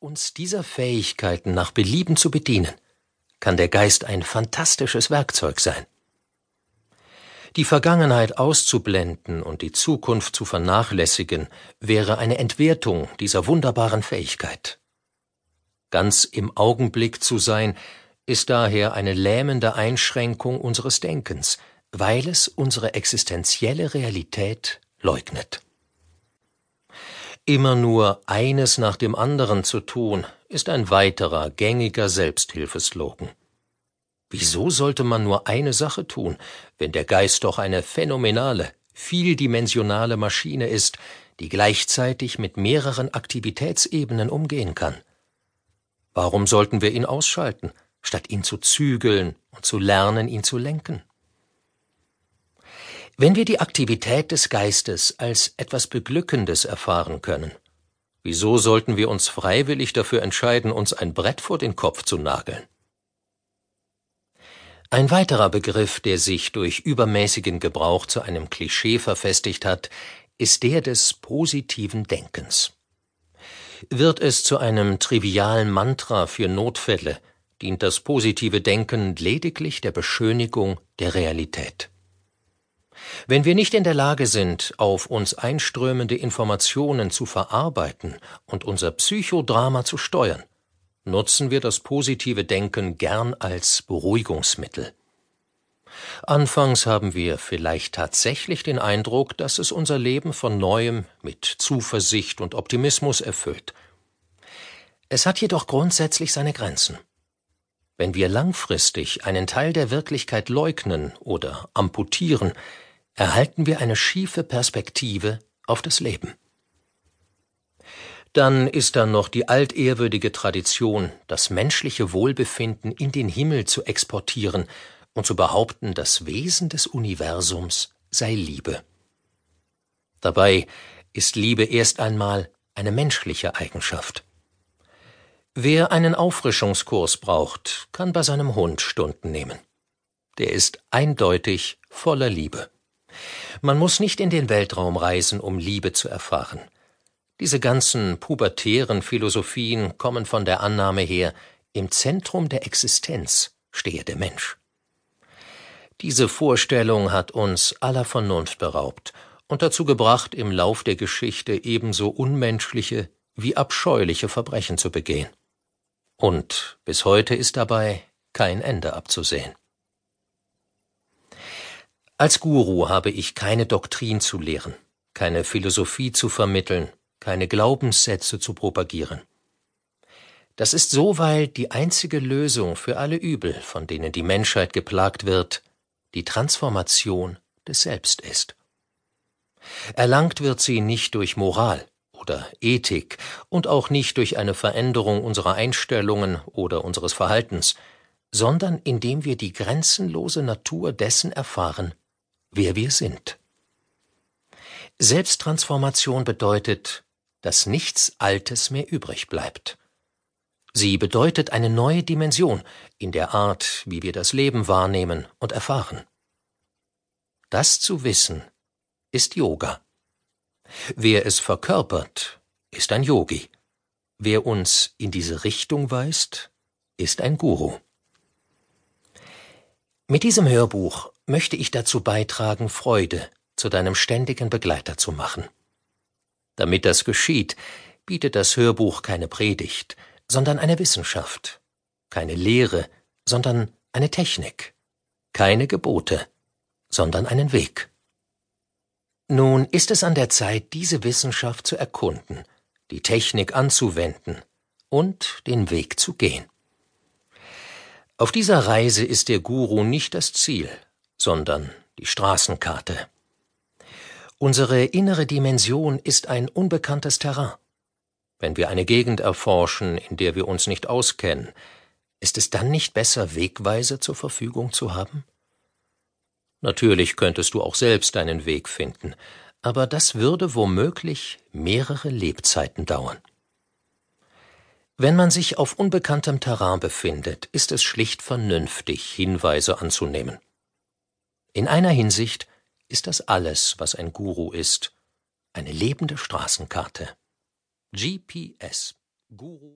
uns dieser Fähigkeiten nach Belieben zu bedienen, kann der Geist ein fantastisches Werkzeug sein. Die Vergangenheit auszublenden und die Zukunft zu vernachlässigen, wäre eine Entwertung dieser wunderbaren Fähigkeit. Ganz im Augenblick zu sein, ist daher eine lähmende Einschränkung unseres Denkens, weil es unsere existenzielle Realität leugnet. Immer nur eines nach dem anderen zu tun, ist ein weiterer gängiger Selbsthilfeslogan. Wieso sollte man nur eine Sache tun, wenn der Geist doch eine phänomenale, vieldimensionale Maschine ist, die gleichzeitig mit mehreren Aktivitätsebenen umgehen kann? Warum sollten wir ihn ausschalten, statt ihn zu zügeln und zu lernen, ihn zu lenken? Wenn wir die Aktivität des Geistes als etwas Beglückendes erfahren können, wieso sollten wir uns freiwillig dafür entscheiden, uns ein Brett vor den Kopf zu nageln? Ein weiterer Begriff, der sich durch übermäßigen Gebrauch zu einem Klischee verfestigt hat, ist der des positiven Denkens. Wird es zu einem trivialen Mantra für Notfälle, dient das positive Denken lediglich der Beschönigung der Realität. Wenn wir nicht in der Lage sind, auf uns einströmende Informationen zu verarbeiten und unser Psychodrama zu steuern, nutzen wir das positive Denken gern als Beruhigungsmittel. Anfangs haben wir vielleicht tatsächlich den Eindruck, dass es unser Leben von neuem mit Zuversicht und Optimismus erfüllt. Es hat jedoch grundsätzlich seine Grenzen. Wenn wir langfristig einen Teil der Wirklichkeit leugnen oder amputieren, erhalten wir eine schiefe Perspektive auf das Leben. Dann ist da noch die altehrwürdige Tradition, das menschliche Wohlbefinden in den Himmel zu exportieren und zu behaupten, das Wesen des Universums sei Liebe. Dabei ist Liebe erst einmal eine menschliche Eigenschaft. Wer einen Auffrischungskurs braucht, kann bei seinem Hund Stunden nehmen. Der ist eindeutig voller Liebe. Man muss nicht in den Weltraum reisen, um Liebe zu erfahren. Diese ganzen pubertären Philosophien kommen von der Annahme her, im Zentrum der Existenz stehe der Mensch. Diese Vorstellung hat uns aller Vernunft beraubt und dazu gebracht, im Lauf der Geschichte ebenso unmenschliche wie abscheuliche Verbrechen zu begehen. Und bis heute ist dabei kein Ende abzusehen. Als Guru habe ich keine Doktrin zu lehren, keine Philosophie zu vermitteln, keine Glaubenssätze zu propagieren. Das ist so, weil die einzige Lösung für alle Übel, von denen die Menschheit geplagt wird, die Transformation des Selbst ist. Erlangt wird sie nicht durch Moral oder Ethik und auch nicht durch eine Veränderung unserer Einstellungen oder unseres Verhaltens, sondern indem wir die grenzenlose Natur dessen erfahren, wer wir sind. Selbsttransformation bedeutet, dass nichts Altes mehr übrig bleibt. Sie bedeutet eine neue Dimension in der Art, wie wir das Leben wahrnehmen und erfahren. Das zu wissen ist Yoga. Wer es verkörpert, ist ein Yogi. Wer uns in diese Richtung weist, ist ein Guru. Mit diesem Hörbuch möchte ich dazu beitragen, Freude zu deinem ständigen Begleiter zu machen. Damit das geschieht, bietet das Hörbuch keine Predigt, sondern eine Wissenschaft, keine Lehre, sondern eine Technik, keine Gebote, sondern einen Weg. Nun ist es an der Zeit, diese Wissenschaft zu erkunden, die Technik anzuwenden und den Weg zu gehen. Auf dieser Reise ist der Guru nicht das Ziel, sondern die Straßenkarte. Unsere innere Dimension ist ein unbekanntes Terrain. Wenn wir eine Gegend erforschen, in der wir uns nicht auskennen, ist es dann nicht besser, Wegweise zur Verfügung zu haben? Natürlich könntest du auch selbst deinen Weg finden, aber das würde womöglich mehrere Lebzeiten dauern. Wenn man sich auf unbekanntem Terrain befindet, ist es schlicht vernünftig, Hinweise anzunehmen. In einer Hinsicht ist das alles, was ein Guru ist, eine lebende Straßenkarte. GPS Guru